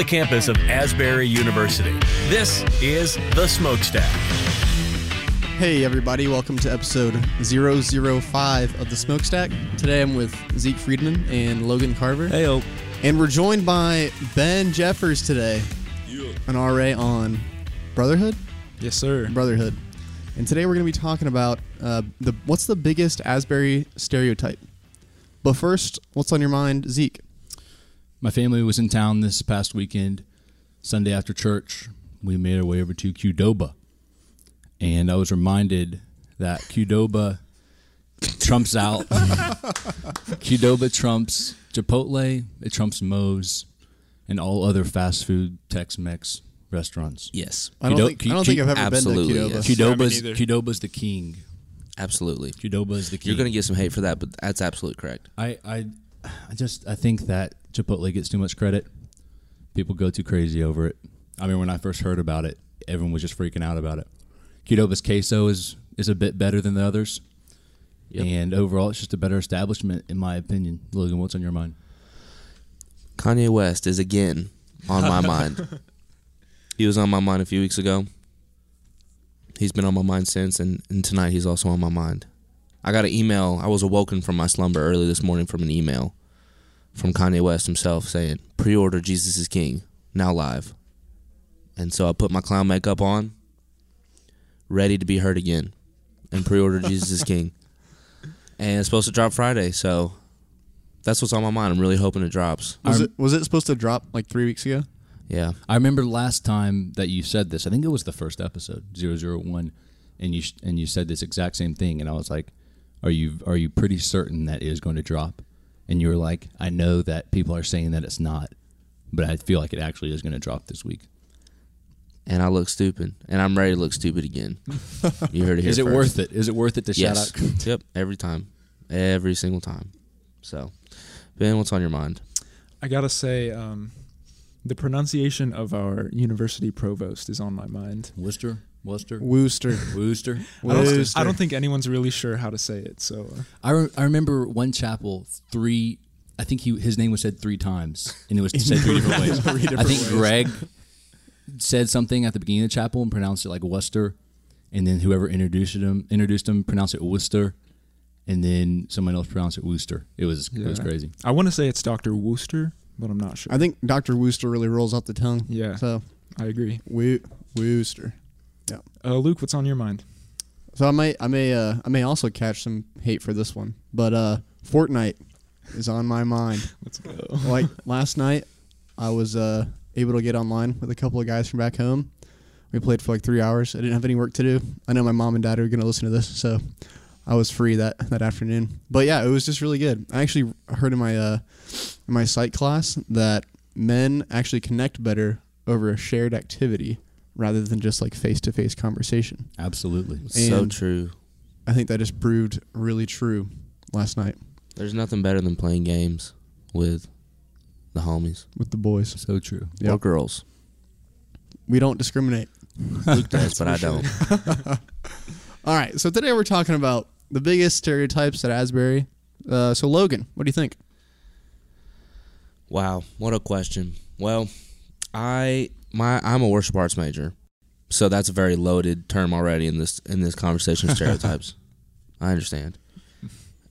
the campus of Asbury University. This is The Smokestack. Hey everybody, welcome to episode 005 of the Smokestack. Today I'm with Zeke Friedman and Logan Carver. Heyo. And we're joined by Ben Jeffers today, an RA on Brotherhood? Yes, sir. Brotherhood. And today we're going to be talking about uh, the what's the biggest Asbury stereotype. But first, what's on your mind, Zeke? My family was in town this past weekend. Sunday after church, we made our way over to Qdoba. And I was reminded that Qdoba trumps out. Qdoba trumps Chipotle, it trumps Moe's, and all other fast food Tex Mex restaurants. Yes. I don't, Qdo- think, I don't think I've ever Absolutely, been to Qdoba. yes. Qdoba's, Yeah, me neither. Qdoba's the king. Absolutely. Qdoba's the king. You're going to get some hate for that, but that's absolutely correct. I, I, I just I think that Chipotle gets too much credit. People go too crazy over it. I mean, when I first heard about it, everyone was just freaking out about it. Qdoba's queso is is a bit better than the others, Yep. and overall, it's just a better establishment, in my opinion. Logan, what's on your mind? Kanye West is again on my mind. He was on my mind a few weeks ago. He's been on my mind since, and, and tonight he's also on my mind. I got an email. I was awoken from my slumber early this morning from an email from Kanye West himself saying, Pre order Jesus is King, now live. And so I put my clown makeup on, ready to be heard again, and pre order Jesus is King. And it's supposed to drop Friday, so that's what's on my mind. I'm really hoping it drops. Was it was it supposed to drop like three weeks ago? Yeah. I remember last time that you said this. I think it was the first episode, 001, and you sh- and you said this exact same thing, and I was like, "Are you are you pretty certain that it is going to drop?" And you were like, "I know that people are saying that it's not, but I feel like it actually is going to drop this week." and I look stupid, and I'm ready to look stupid again. You heard it here. Is it first. worth it? Is it worth it to Yes. shout out? yep. Every time, every single time. So, Ben, what's on your mind? I gotta say, um, the pronunciation of our university provost is on my mind. Worcester, Worcester, Wooster. Wooster. I don't, Wooster. I don't think anyone's really sure how to say it. So uh, I, re- I remember one chapel three. I think he his name was said three times, and it was said three different ways. Three different I think ways. Greg said something at the beginning of the chapel and pronounced it like Worcester, and then whoever introduced him introduced him pronounced it Worcester, and then someone else pronounced it Wooster. It was it was crazy. I want to say it's Dr. Wooster, but I'm not sure. I think Dr. Wooster really rolls off the tongue. Yeah. So I agree. Woo Wooster. Uh, Luke, what's on your mind? So I may I may uh I may also catch some hate for this one, but uh Fortnite is on my mind. Let's go. like last night, I was uh able to get online with a couple of guys from back home. We played for like three hours. I didn't have any work to do. I know my mom and dad are gonna listen to this, so I was free that that afternoon. But yeah, it was just really good. I actually heard in my uh in my psych class that men actually connect better over a shared activity rather than just like face to face conversation. Absolutely. so true. I think that just proved really true last night There's nothing better than playing games with the homies with the boys. So true. or Yep. girls. We don't discriminate. Luke does, but I don't. All right, so today we're talking about the biggest stereotypes at Asbury. Uh, so Logan, what do you think? Wow, what a question. Well, I my I'm a worship arts major, so that's a very loaded term already in this in this conversation. of Stereotypes, I understand.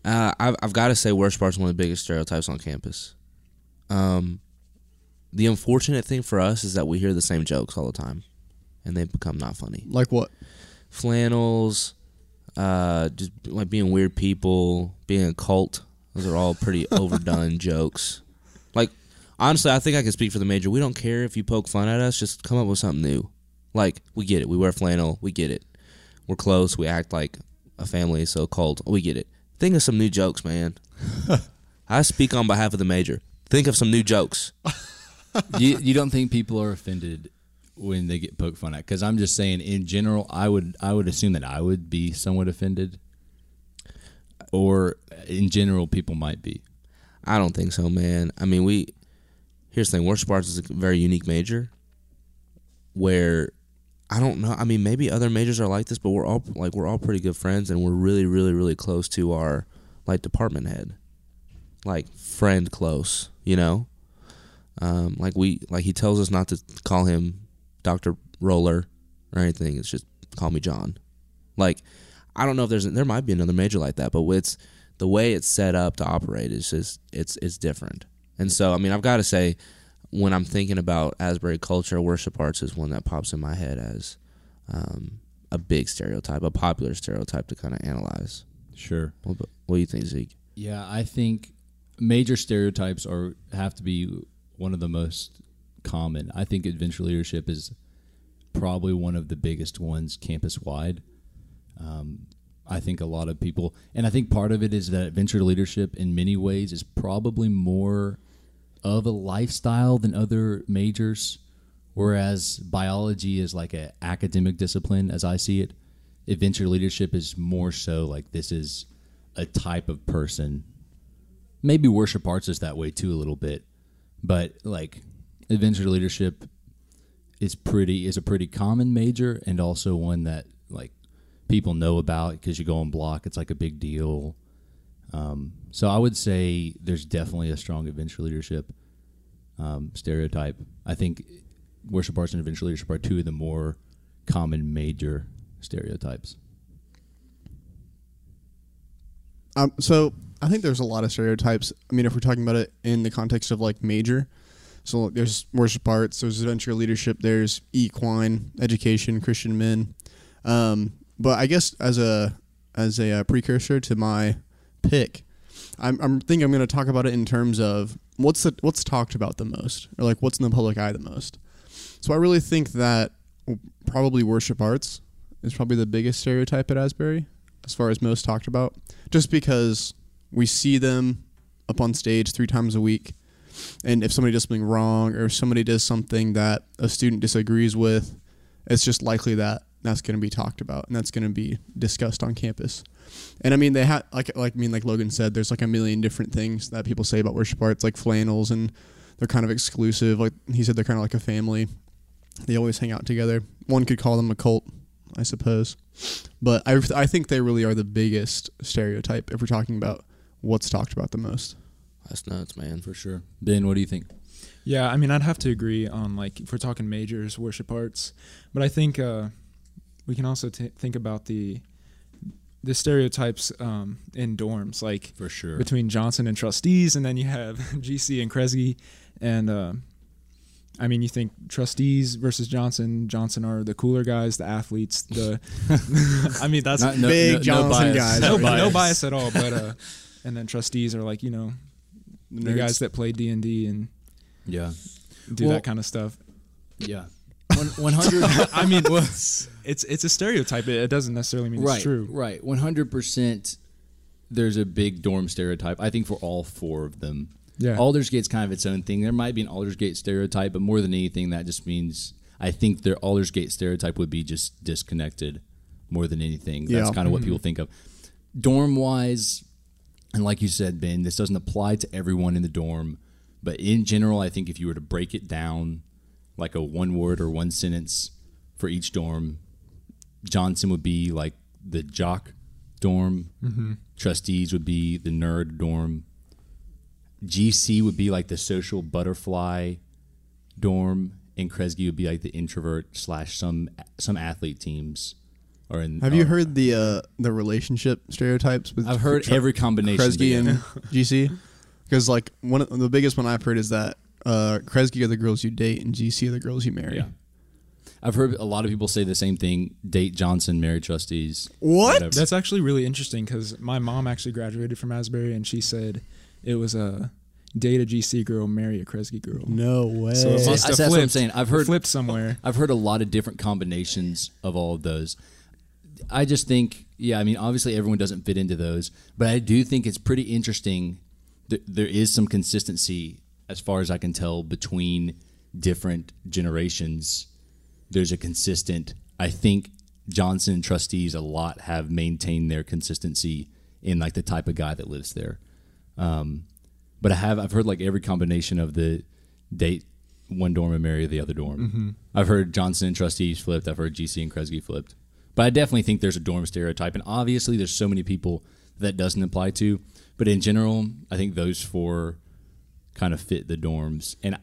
Uh, I've I've got to say, worship arts is one of the biggest stereotypes on campus. Um, the unfortunate thing for us is that we hear the same jokes all the time, and they become not funny. Like what? Flannels, uh, just like being weird people, being a cult. Those are all pretty overdone jokes. Honestly, I think I can speak for the major. We don't care if you poke fun at us. Just come up with something new. Like we get it. We wear flannel. We get it. We're close. We act like a family. So cult. We get it. Think of some new jokes, man. I speak on behalf of the major. Think of some new jokes. you, you don't think people are offended when they get poked fun at? Because I'm just saying, in general, I would I would assume that I would be somewhat offended, or in general, people might be. I don't think so, man. I mean, we here's the thing: worship arts is a very unique major. Where I don't know. I mean, maybe other majors are like this, but we're all like we're all pretty good friends, and we're really, really, really close to our like department head, like friend close. You know, Um, like we like he tells us not to call him Doctor Roller or anything. It's just call me John. Like I don't know if there's there might be another major like that, but it's the way it's set up to operate is just it's it's different. And so I mean I've got to say when I'm thinking about Asbury culture, worship arts is one that pops in my head as um, a big stereotype, a popular stereotype to kind of analyze. Sure. What, what do you think, Zeke? Yeah, I think major stereotypes are have to be one of the most common. I think adventure leadership is probably one of the biggest ones campus wide. Um, I think a lot of people, and I think part of it is that adventure leadership, in many ways, is probably more of a lifestyle than other majors. Whereas biology is like an academic discipline, as I see it. Adventure leadership is more so like this is a type of person. Maybe worship arts is that way too a little bit, but like adventure leadership is pretty is a pretty common major and also one that like people know about because you go on block. It's like a big deal. Um, so I would say there's definitely a strong adventure leadership um, stereotype. I think worship arts and adventure leadership are two of the more common major stereotypes. Um, so I think there's a lot of stereotypes. I mean, if we're talking about it in the context of like major, so there's worship arts, there's adventure leadership, there's equine education, Christian men. Um, but I guess as a as a uh, precursor to my pick, I'm I'm thinking I'm going to talk about it in terms of what's the what's talked about the most, or like what's in the public eye the most. So I really think that probably worship arts is probably the biggest stereotype at Asbury as far as most talked about, just because we see them up on stage three times a week. And if somebody does something wrong or if somebody does something that a student disagrees with, it's just likely that that's going to be talked about and that's going to be discussed on campus. And I mean, they have like like I mean, like Logan said, there's like a million different things that people say about worship arts, like flannels, and they're kind of exclusive. Like he said, they're kind of like a family. They always hang out together. One could call them a cult, I suppose. But I, I think they really are the biggest stereotype if we're talking about what's talked about the most. That's nuts, man. For sure. Ben, what do you think? Yeah, I mean, I'd have to agree on like if we're talking majors, worship arts, but I think uh, we can also t- think about the the stereotypes um, in dorms, like For sure. between Johnson and trustees, and then you have GC and Kresge, and uh, I mean, you think trustees versus Johnson. Johnson are the cooler guys, the athletes. The I mean, that's Not- no- Big no- no Johnson bias. guys. no, over bi- here. no bias at all. But uh, and then trustees are like you know the Nerds. guys that play D and D and Yeah. do Well- that kind of stuff. Yeah. One hundred. I mean, it's it's a stereotype. It, it doesn't necessarily mean right. it's true. Right. One hundred percent. There's a big dorm stereotype. I think for all four of them. Yeah. Aldersgate's kind of its own thing. There might be an Aldersgate stereotype, but more than anything, that just means I think their Aldersgate stereotype would be just disconnected more than anything. That's Yeah. kind of what mm-hmm. people think of. Dorm wise, and like you said, Ben, this doesn't apply to everyone in the dorm, but in general, I think if you were to break it down like a one word or one sentence for each dorm, Johnson would be like the jock dorm. Trustees would be the nerd dorm. GC would be like the social butterfly dorm, and Kresge would be like the introvert slash some some athlete teams. Or in, Have you or- heard the uh, the relationship stereotypes? With I've heard Tre- every combination. Kresge and. GC? Because like one of the biggest one I've heard is that uh, Kresge are the girls you date and GC are the girls you marry. Yeah. I've heard a lot of people say the same thing: date Johnson, marry trustees. What? whatever. That's actually really interesting because my mom actually graduated from Asbury, and she said it was a date a GC girl, marry a Kresge girl. No way. So it See, must have that's what I'm flipped- saying. I've heard flipped somewhere. I've heard a lot of different combinations of all of those. I just think, yeah, I mean, obviously everyone doesn't fit into those, but I do think it's pretty interesting. that there is some consistency, as far as I can tell, between different generations. There's a consistent. I think Johnson and trustees a lot have maintained their consistency in like the type of guy that lives there. Um, but I have I've heard like every combination of the date one dorm and marry the other dorm. I've heard Johnson and trustees flipped. I've heard GC and Kresge flipped. But I definitely think there's a dorm stereotype, and obviously there's so many people that doesn't apply to. But in general, I think those four kind of fit the dorms. And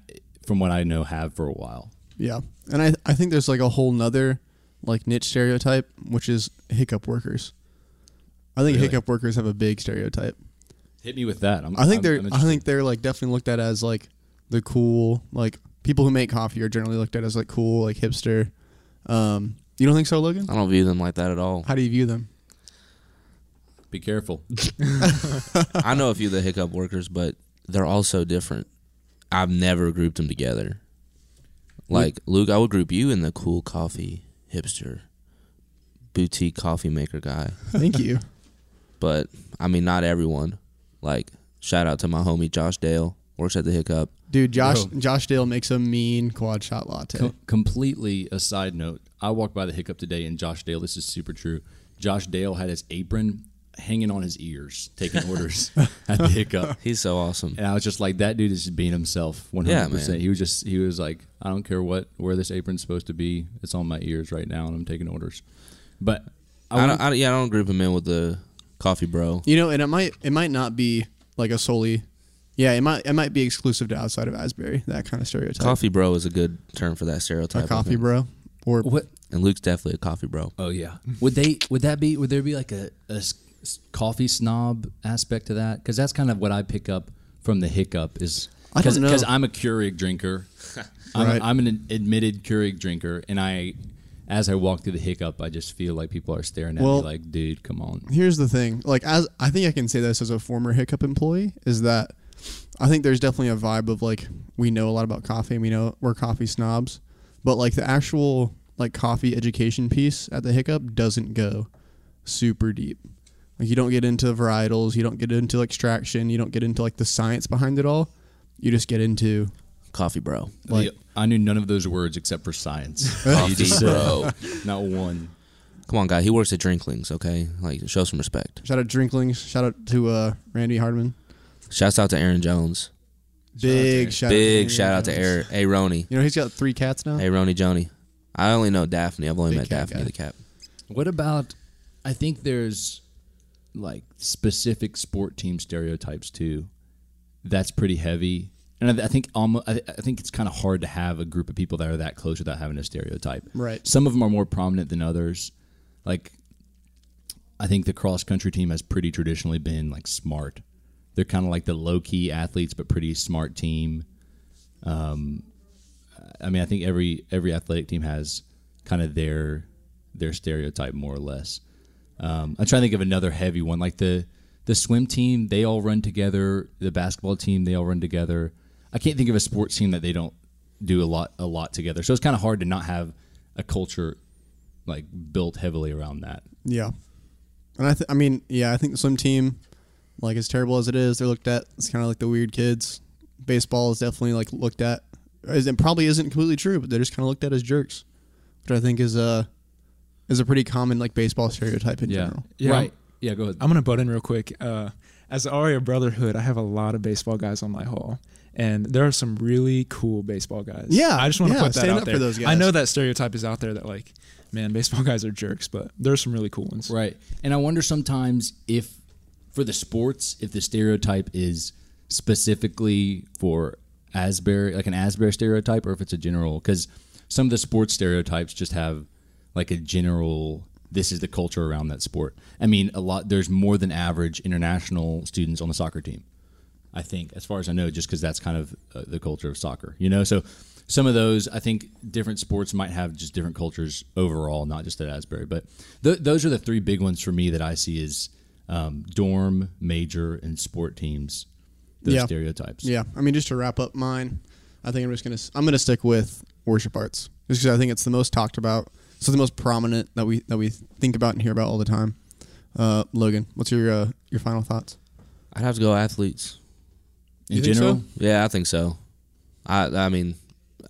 from what I know, have for a while. Yeah, and I I think there's like a whole nother like niche stereotype, which is hiccup workers. I think Really? hiccup workers have a big stereotype. Hit me with that. I'm, I think I'm- they're I'm I think they're like definitely looked at as like the cool like people who make coffee are generally looked at as like cool like hipster. Um, you don't think so, Logan? I don't view them like that at all. How do you view them? be careful. I know a few of the hiccup workers, but they're all so different. I've never grouped them together. Like Luke, I would group you in the cool coffee hipster boutique coffee maker guy. Thank you. But I mean, not everyone. Like shout out to my homie Josh Dale, works at the Hiccup. Dude, Josh Bro. Josh Dale makes a mean quad shot latte. Com- completely a side note. I walked by the hiccup today, and Josh Dale. This is super true. Josh Dale had his apron hanging on his ears, taking orders at the hiccup. He's so awesome. And I was just like, that dude is just being himself, one Yeah, hundred man. percent. He was just, he was like, I don't care what where this apron's supposed to be. It's on my ears right now, and I'm taking orders. But I, I don't, I, yeah, I don't group him in with the coffee bro. You know, and it might it might not be like a solely yeah, it might it might be exclusive to outside of Asbury, that kind of stereotype. Coffee bro is a good term for that stereotype. I coffee bro. Or what? And Luke's definitely a coffee bro. Oh yeah. Would they? Would that be? Would there be like a, a s- s- coffee snob aspect to that? Because that's kind of what I pick up from the hiccup. Is I don't know. because I'm a Keurig drinker. I'm, Right. I'm an admitted Keurig drinker, and I, as I walk through the hiccup, I just feel like people are staring at Well- me like, "Dude, come on." here's the thing. Like as I think I can say this as a former hiccup employee, is that I think there's definitely a vibe of like we know a lot about coffee and we know we're coffee snobs. But like the actual like coffee education piece at the hiccup doesn't go super deep. Like you don't get into varietals, you don't get into extraction, you don't get into like the science behind it all. You just get into Coffee bro. like I knew none of those words except for science. Coffee You just said bro. Not one. Come on, guy. He works at Drinklings, okay? Like, show some respect. shout out to Drinklings, shout out to uh, Randy Hardman. Shouts out to Aaron Jones. Big shout out to Big shout out to Aaron. Hey, Roni. You know he's got three cats now. Hey, Roni Joni. I only know Daphne. I've only Big met cat Daphne guy. the cat. What about? I think there's like specific sport team stereotypes too. That's pretty heavy, and I, I think almost. I, I think it's kind of hard to have a group of people that are that close without having a stereotype. Right. Some of them are more prominent than others. Like, I think the cross country team has pretty traditionally been like smart. They're kind of like the low key athletes, but pretty smart team. Um, I mean, I think every every athletic team has kind of their their stereotype more or less. Um, I'm trying to think of another heavy one, like the the swim team. They all run together. The basketball team, they all run together. I can't think of a sports team that they don't do a lot a lot together. So it's kind of hard to not have a culture like built heavily around that. Yeah, and I, th- I mean, yeah, I think the swim team, like as terrible as it is, they're looked at. It's kind of like the weird kids. Baseball is definitely like looked at. It probably isn't completely true, but they're just kind of looked at as jerks, which I think is a is a pretty common like baseball stereotype in general. Yeah. Right. Yeah. Go ahead. I'm gonna butt in real quick. Uh, as the RA Brotherhood, I have a lot of baseball guys on my hall, and there are some really cool baseball guys. Yeah, I just want to yeah, put that stand out up there. for those guys. I know that stereotype is out there that like, man, baseball guys are jerks, but there's some really cool ones. Right. And I wonder sometimes if, for the sports, if the stereotype is specifically for Asbury, like an Asbury stereotype, or if it's a general. Because some of the sports stereotypes just have like a general. This is the culture around that sport. I mean, a lot. There's more than average international students on the soccer team. I think, as far as I know, just because that's kind of uh, the culture of soccer, you know. So some of those, I think, different sports might have just different cultures overall, not just at Asbury. But th- those are the three big ones for me that I see as um, dorm, major, and sport teams. Those Yeah. stereotypes. Yeah, I mean, just to wrap up mine, I think I'm just gonna I'm gonna stick with worship arts, just because I think it's the most talked about, so the most prominent that we that we think about and hear about all the time. Uh, Logan, what's your uh, your final thoughts? I'd have to go athletes. In You think general, so? Yeah, I think so. I I mean,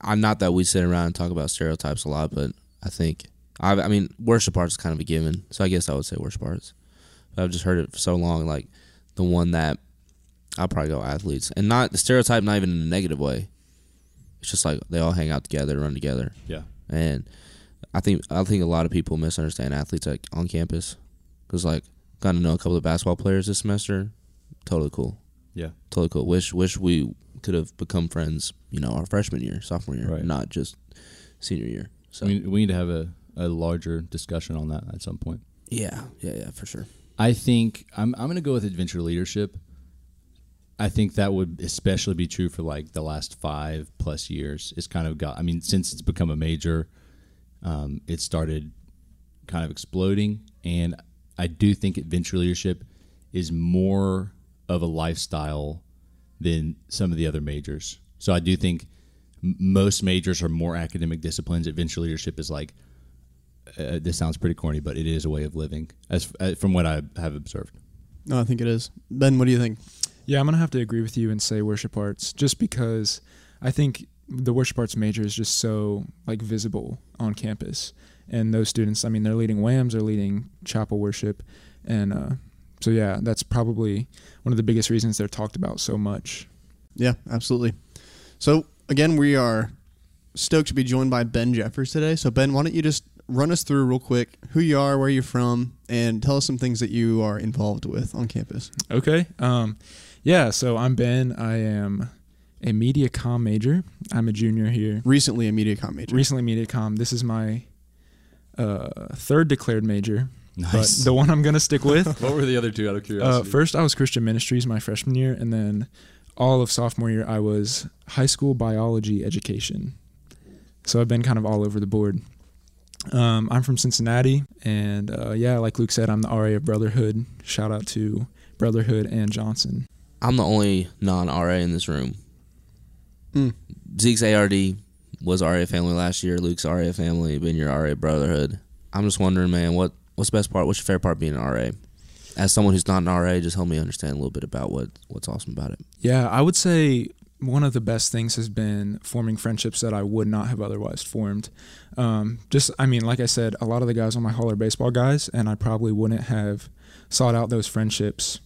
I'm not that we sit around and talk about stereotypes a lot, but I think I I mean worship arts is kind of a given, so I guess I would say worship arts. But I've just heard it for so long, like the one that I'll probably go athletes, and not the stereotype, not even in a negative way. It's just like they all hang out together, run together, yeah. and I think I think a lot of people misunderstand athletes like on campus because like got to know a couple of basketball players this semester. Totally cool Yeah. totally cool. Wish wish we could have become friends, you know, our freshman year, sophomore year, Right. not just senior year. So we, we need to have a, a larger discussion on that at some point. yeah, yeah, yeah, for sure. I think I'm I'm gonna go with adventure leadership. I think that would especially be true for like the last five plus years. It's kind of got. I mean, since it's become a major, um, it started kind of exploding, and I do think adventure leadership is more of a lifestyle than some of the other majors. So I do think m- most majors are more academic disciplines. Adventure leadership is like uh, this sounds pretty corny, but it is a way of living, as uh, from what I have observed. No, I think it is. Ben, what do you think? Yeah, I'm gonna have to agree with you and say worship arts, just because I think the worship arts major is just so like visible on campus, and those students, I mean, they're leading whams they're leading chapel worship, and uh, so yeah, that's probably one of the biggest reasons they're talked about so much. Yeah, absolutely. So again, we are stoked to be joined by Ben Jeffers today. So Ben, why don't you just run us through real quick who you are, where you're from, and tell us some things that you are involved with on campus. Okay. Um, yeah. So I'm Ben. I am a media com major. I'm a junior here. Recently, a MediaCom major. Recently, media com. This is my uh, third declared major, Nice. but the one I'm gonna stick with. what were the other two out of Uh, curiosity? first, I was Christian Ministries my freshman year, and then all of sophomore year, I was high school biology education. So I've been kind of all over the board. Um, I'm from Cincinnati, and uh, yeah, like Luke said, I'm the RA of Brotherhood. Shout out to Brotherhood and Johnson. I'm the only non RA in this room. Hmm. Zeke's ARD was RA family last year. Luke's RA family, been your RA brotherhood. I'm just wondering, man, what what's the best part? What's your favorite part being an RA? As someone who's not an RA, just help me understand a little bit about what what's awesome about it. Yeah, I would say one of the best things has been forming friendships that I would not have otherwise formed. Um, just, I mean, like I said, a lot of the guys on my hall are baseball guys, and I probably wouldn't have sought out those friendships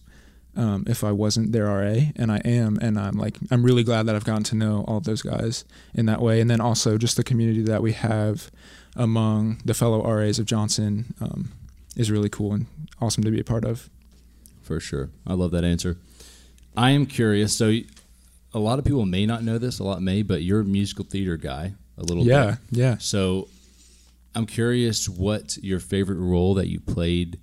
um, if I wasn't their RA, and I am, and I'm like, I'm really glad that I've gotten to know all of those guys in that way, and then also just the community that we have among the fellow RAs of Johnson um, is really cool and awesome to be a part of. For sure. I love that answer. I am curious. So, a lot of people may not know this, a lot may, but you're a musical theater guy a little Yeah, bit. Yeah, yeah. So, I'm curious what your favorite role that you played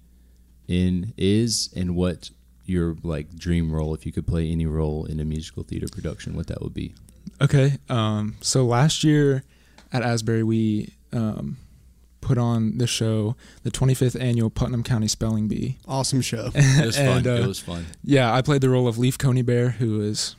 in is and what your like dream role if you could play any role in a musical theater production what that would be Okay. Um, so last year at Asbury, we um, put on the show, the 25th annual Putnam County Spelling Bee. Awesome show. it was And, fun uh, it was fun Yeah, I played the role of Leaf Coneybear, who is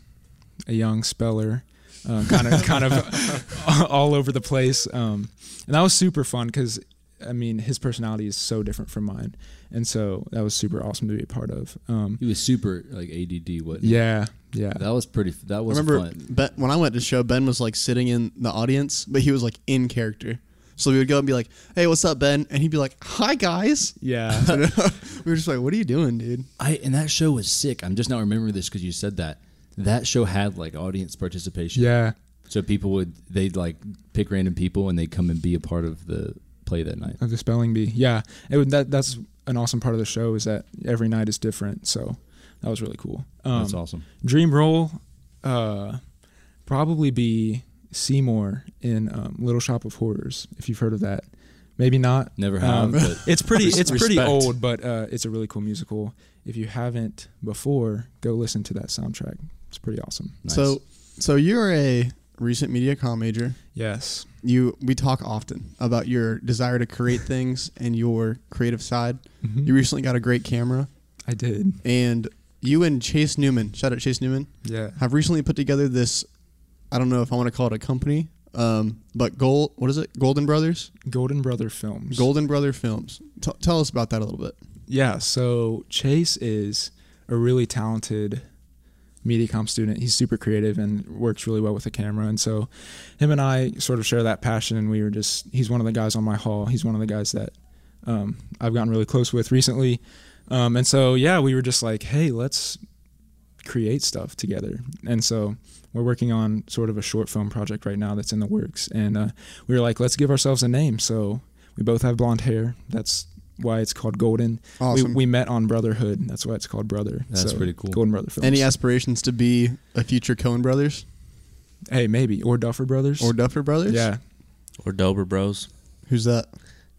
a young speller, uh, kind of kind of all over the place. Um, and that was super fun because I mean his personality is so different from mine, and so that was super awesome to be a part of. Um, he was super like add what yeah, yeah. that was pretty that I was remember fun ben, when I went to show, Ben was like sitting in the audience, but he was like in character. So we would go and be like, "Hey, what's up, Ben?" And he'd be like, "Hi, guys." Yeah. we were just like, "What are you doing, dude?" I and that show was sick. I'm just now remembering this because you said that. That show had like audience participation. yeah. So people would they'd like pick random people and they'd come and be a part of the play that night. of the spelling bee. Yeah, it would, that that's an awesome part of the show is that every night is different. So that was really cool. Um, That's awesome. Dream role, uh, probably be Seymour in um, Little Shop of Horrors. If you've heard of that, maybe not. Never have, Um, but it's pretty. It's pretty old, but uh, it's a really cool musical. If you haven't before, go listen to that soundtrack. It's pretty awesome. nice. So, so you're a recent media com major. Yes. You we talk often about your desire to create things and your creative side. Mhm. You recently got a great camera, I did. and you and Chase Newman, shout out Chase Newman, Yeah. have recently put together this. I don't know if I want to call it a company, um, but Gold. What is it? Golden Brothers. Golden Brother Films. Golden Brother Films. T- tell us about that a little bit. Yeah, so Chase is a really talented MediaCom student. He's super creative and works really well with the camera. And so him and I sort of share that passion. And we were just, he's one of the guys on my hall. He's one of the guys that um, I've gotten really close with recently. Um, and so, yeah, we were just like, hey, let's create stuff together. And so we're working on sort of a short film project right now that's in the works. And uh, we were like, let's give ourselves a name. So we both have blonde hair. That's why it's called Golden. Awesome. We, we met on Brotherhood. That's why it's called Brother. That's pretty cool. Golden Brother Films. Any aspirations to be a future Coen Brothers hey, maybe or Duffer Brothers or Duffer Brothers? yeah. Or Dobre Bros. Who's that?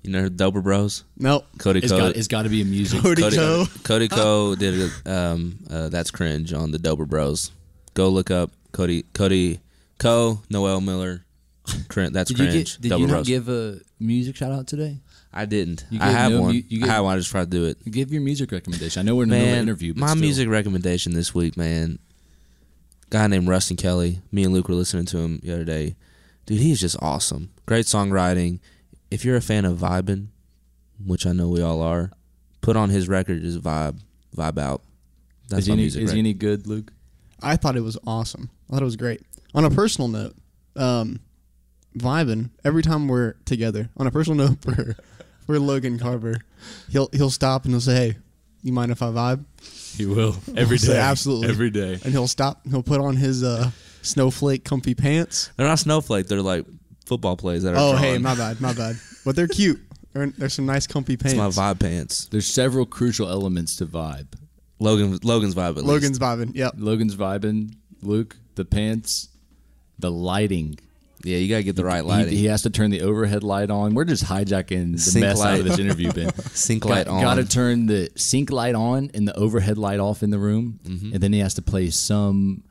You know Dobre Bros? Nope. Cody It's Co. got, it's got to be a music. Cody Cody, Co. Cody Ko did a, um uh, that's cringe on the Dobre Bros. Go look up Cody Cody Ko Noel Miller. Crin- that's Did you, cringe. get, did Dobre you not Bros. give a music shout out today? I didn't. You I have no one. mu- you I have one. I just tried to do it. Give your music recommendation. I know we're in the middle of Man, an interview. But my still. music recommendation this week, man. Guy named Rustin Kelly. Me and Luke were listening to him the other day. Dude, he's just awesome. Great songwriting. If you're a fan of vibing, which I know we all are, put on his record. Just vibe, vibe out. That's Is he, my any, music. is rec- he any good, Luke? I thought it was awesome. I thought it was great. On a personal note, um, vibing every time we're together. On a personal note for for Logan Carver, he'll he'll stop and he'll say, "Hey, you mind if I vibe?" He will every Say day. absolutely. every day. And he'll stop. He'll put on his uh, snowflake comfy pants. They're not snowflake. They're like football plays that are. Oh, drawn. hey, my bad, my bad. But they're cute. They're, there's some nice comfy It's pants. my vibe pants. There's several crucial elements to vibe. Logan Logan's vibing. Logan's least. vibing. Yep. Logan's vibing. Luke, the pants, the lighting. Yeah, you gotta get the right He, lighting. he has to turn the overhead light on. We're just hijacking the Sink mess out of this interview, Ben. Sink Got, light on. Got to turn the sink light on and the overhead light off in the room, Mm-hmm. and then he has to play some.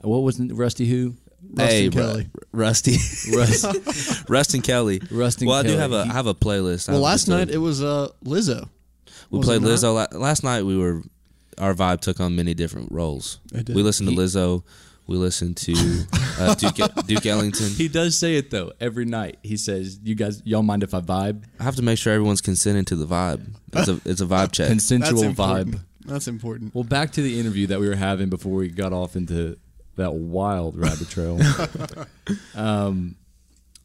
What was it, Rusty Who? hey, Rustin Ru- Kelly. Rusty, Rust, Rustin Kelly. Rustin well, I do have a I have a playlist. Well, last night it was uh, Lizzo. we was played? Lizzo. La- last night we were our vibe took on many different roles. It did. We listened to He- Lizzo. We listened to uh, Duke Duke Ellington. he does say it though every night. He says, "You guys, y'all mind if I vibe?" I have to make sure everyone's consenting to the vibe. It's a it's a vibe check. Consensual That's vibe. That's important. Well, back to the interview that we were having before we got off into that wild rabbit trail. um,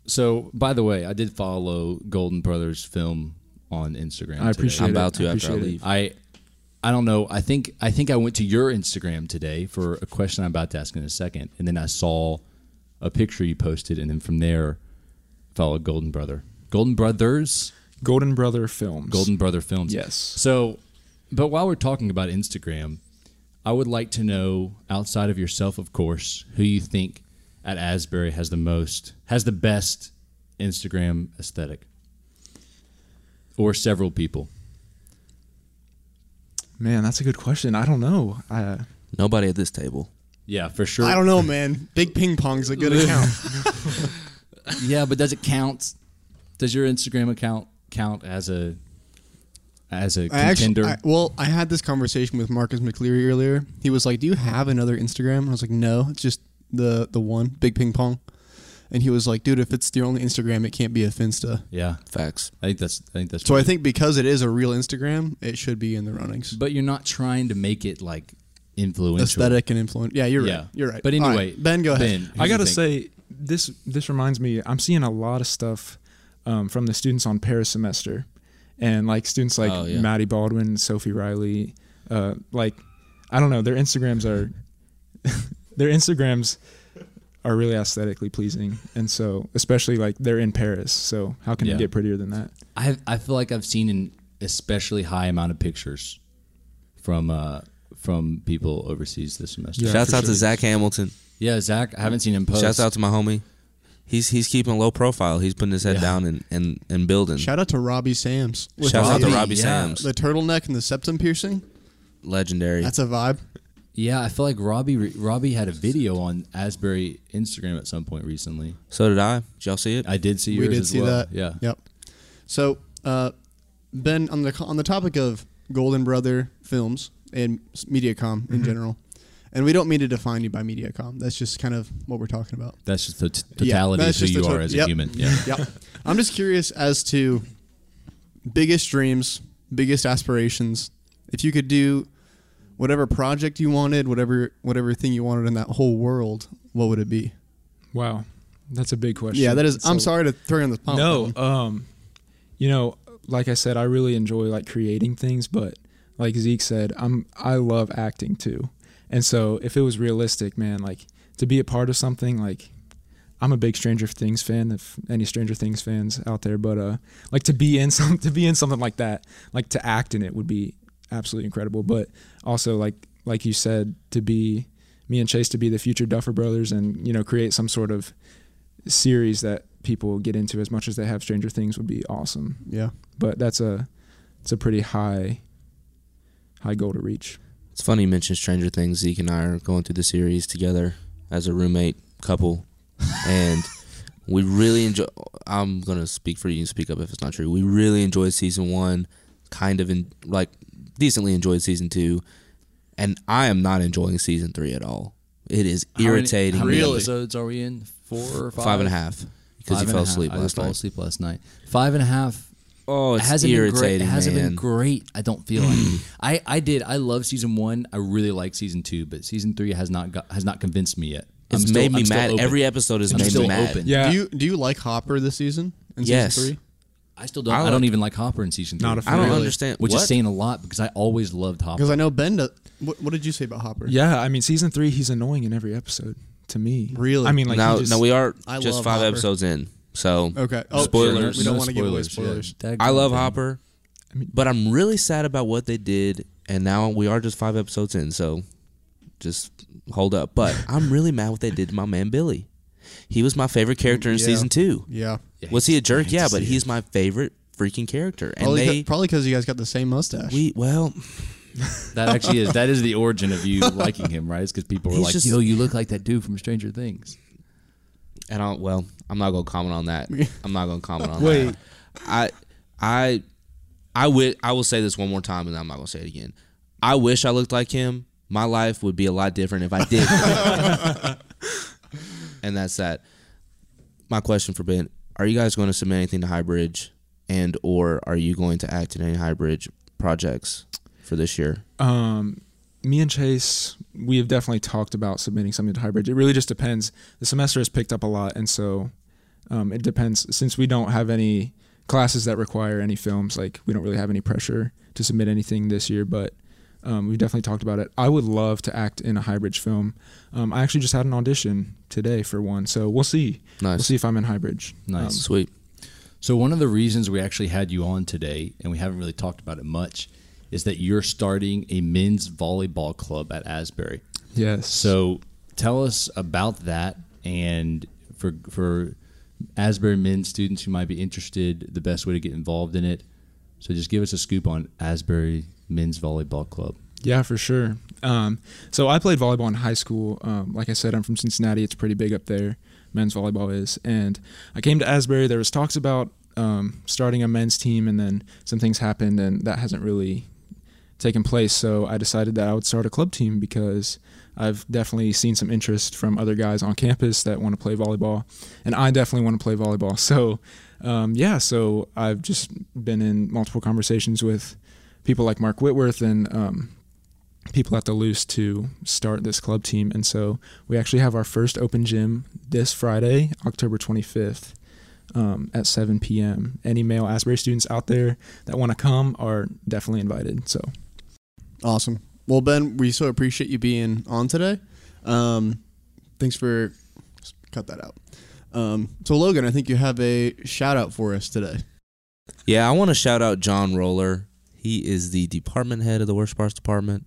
so, by the way, I did follow Golden Brothers Film on Instagram. I today. appreciate I'm it. about to I after I appreciate leave. I I don't know. I think I think I went to your Instagram today for a question I'm about to ask in a second, and then I saw a picture you posted, and then from there followed Golden Brother, Golden Brothers, Golden Brother Films. Golden Brother Films. Yes. So, but while we're talking about Instagram, I would like to know outside of yourself, of course, who you think at Asbury has the most, has the best Instagram aesthetic, or several people. Man, that's a good question. I don't know. I, Nobody at this table. Yeah, for sure. I don't know, man. Big ping pong's a good account. Yeah, but does it count? Does your Instagram account count as a as a I actually, contender? I, well, I had this conversation with Marcus McCleary earlier. He was like, "Do you have another Instagram?" I was like, "No, it's just the the one, Big Ping Pong." And he was like, "Dude, if it's your only Instagram, it can't be a Finsta." yeah, Facts. I think that's I think that's. So I think because it is a real Instagram, it should be in the runnings. but you're not trying to make it like influential. Aesthetic and influence. Yeah, you're Yeah. right. You're right. But anyway, right, Ben, go ahead. Ben, I gotta say this. This reminds me. I'm seeing a lot of stuff um, from the students on Paris semester, and like students like Oh, yeah. Maddie Baldwin, Sophie Riley. Uh, like, I don't know. Their Instagrams are their Instagrams are really aesthetically pleasing, and so especially like they're in Paris. So how can Yeah. it get prettier than that? I I feel like I've seen an especially high amount of pictures from uh from people overseas this semester. Yeah, Yeah, Shouts for out to. Zach Hamilton. Yeah, Zach, I haven't seen him post. Shouts out to my homie. He's he's keeping low profile. He's putting his head Yeah. down and, and, and building. Shout out to Robbie Sams. With Shouts out to Robbie yeah. Sams. The turtleneck and the septum piercing. Legendary. That's a vibe. Yeah, I feel like Robbie Robbie had a video on Asbury Instagram at some point recently. so did I. Did y'all see it? I did see yours. we did as see well. that. Yeah. Yep. So, uh, Ben, on the on the topic of Golden Brother films and MediaCom Mm-hmm. in general, and we don't mean to define you by MediaCom. That's just kind of what we're talking about. That's just the t- totality that's of who you the are to- as a human. Yeah. Yep. I'm just curious as to biggest dreams, biggest aspirations. If you could do whatever project you wanted, whatever whatever thing you wanted in that whole world, what would it be? Wow, that's a big question. Yeah, that is. I'm sorry to throw you on the spot. No, um, you know, like I said, I really enjoy like creating things, but like Zeke said, I'm I love acting too, and so if it was realistic, man, like to be a part of something, like I'm a big Stranger Things fan. If any Stranger Things fans out there, but uh, like to be in some to be in something like that, like to act in it would be absolutely incredible. But also like like you said, to be me and Chase to be the future Duffer Brothers and you know create some sort of series that people get into as much as they have Stranger Things would be awesome. Yeah. But that's a it's a pretty high high goal to reach. It's funny you mentioned Stranger Things. Zeke and I are going through the series together as a roommate couple, and we really enjoy. I'm gonna speak for you and speak up if it's not true. We really enjoyed season one, kind of in like decently enjoyed season two, and I am not enjoying season three at all. It is irritating. How many- irritating. How many, me. episodes are we in? Four or five? Five and a half because you fell a half. asleep I did last fall night. asleep last night. Five and a half. Oh, It it's hasn't been great. It hasn't man. been great. I don't feel like I. I did. I love season one. I really like season two, but season three has not got, has not convinced me yet. I'm It's still- made me I'm mad. Every episode has I'm made still me mad. open. Yeah. Do you do you like Hopper this season? In Yes. Season three? I still don't. I I, don't even like Hopper in season three. Not a I don't Really? understand. which what? is saying a lot because I always loved Hopper. Because I know Ben. Does, what, what did you say about Hopper? Yeah, I mean season three he's annoying in every episode to me. Really? I mean like now, just, now we are I just five Hopper. episodes in, so Okay. Oh, Spoilers. sure. We don't No want to give away spoilers, yeah. I love Daggone Hopper, I mean- but I'm really sad about what they did, and now we are just five episodes in, so just hold up. But I'm really mad what they did to my man Billy. He was my favorite character in Yeah. season two. Yeah. Yeah, Was he a jerk? Yeah, but he's it. my favorite freaking character. And Probably, they, probably because you guys got the same mustache. we, well, That actually is. That is the origin of you liking him, right? It's because people were He's like, just- "Yo, you look like that dude from Stranger Things." and I, well, I'm not gonna comment on that. I'm not gonna comment on Wait. that. I, I, I wi- I will say this one more time, and I'm not gonna say it again. I wish I looked like him. My life would be a lot different if I did. and that's that. My question for Ben: Are you guys going to submit anything to Highbridge, and or are you going to act in any Highbridge projects for this year? Um, me and Chase, we have definitely talked about submitting something to Highbridge. It really just depends. The semester has picked up a lot, and so um, it depends. Since we don't have any classes that require any films, like we don't really have any pressure to submit anything this year. But um, we definitely talked about it. I would love to act in a Highbridge film. Um, I actually just had an audition today for one, so we'll see. Nice. We'll see if I'm in Highbridge. Nice. sweet. So one of the reasons we actually had you on today, and we haven't really talked about it much, is that you're starting a men's volleyball club at Asbury. Yes. So tell us about that, and for for Asbury men's students who might be interested, the best way to get involved in it. So just give us a scoop on Asbury Men's Volleyball Club. Yeah, for sure. Um, so I played volleyball in high school. Um, like I said, I'm from Cincinnati. It's pretty big up there. Men's volleyball is, and I came to Asbury. There was talks about um, starting a men's team, and then some things happened, and that hasn't really taken place. So I decided that I would start a club team because I've definitely seen some interest from other guys on campus that want to play volleyball, and I definitely want to play volleyball. So um, yeah, so I've just been in multiple conversations with people like Mark Whitworth and um, people at the Luce to start this club team. And so we actually have our first open gym this Friday, October 25th. Um, at 7 p.m. Any male Asbury students out there that want to come are definitely invited. So Awesome. Well, Ben, we so appreciate you being on today. Um, thanks for cut that out. Um, so Logan, I think you have a shout out for us today. Yeah, I want to shout out John Roller. He is the department head of the worship arts department.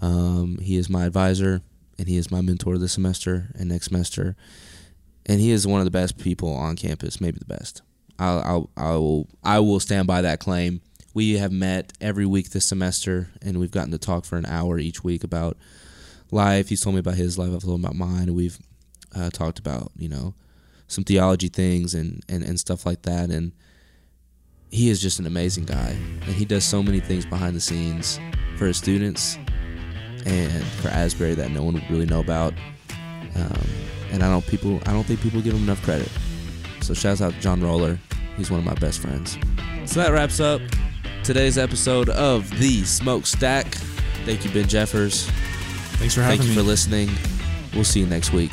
Um, he is my advisor, and he is my mentor this semester and next semester. And he is one of the best people on campus, maybe the best. I'll, I'll, I will, I will stand by that claim. We have met every week this semester, and we've gotten to talk for an hour each week about life. He's told me about his life. I've told him about mine. We've uh, talked about, you know, some theology things and, and, and stuff like that. And he is just an amazing guy, and he does so many things behind the scenes for his students and for Asbury that no one would really know about. Um, and I don't people I don't think people give him enough credit. So shouts out to John Roller. He's one of my best friends. So that wraps up today's episode of the Smokestack. Thank you, Ben Jeffers. thanks for having me. Thank you me. for listening. We'll see you next week.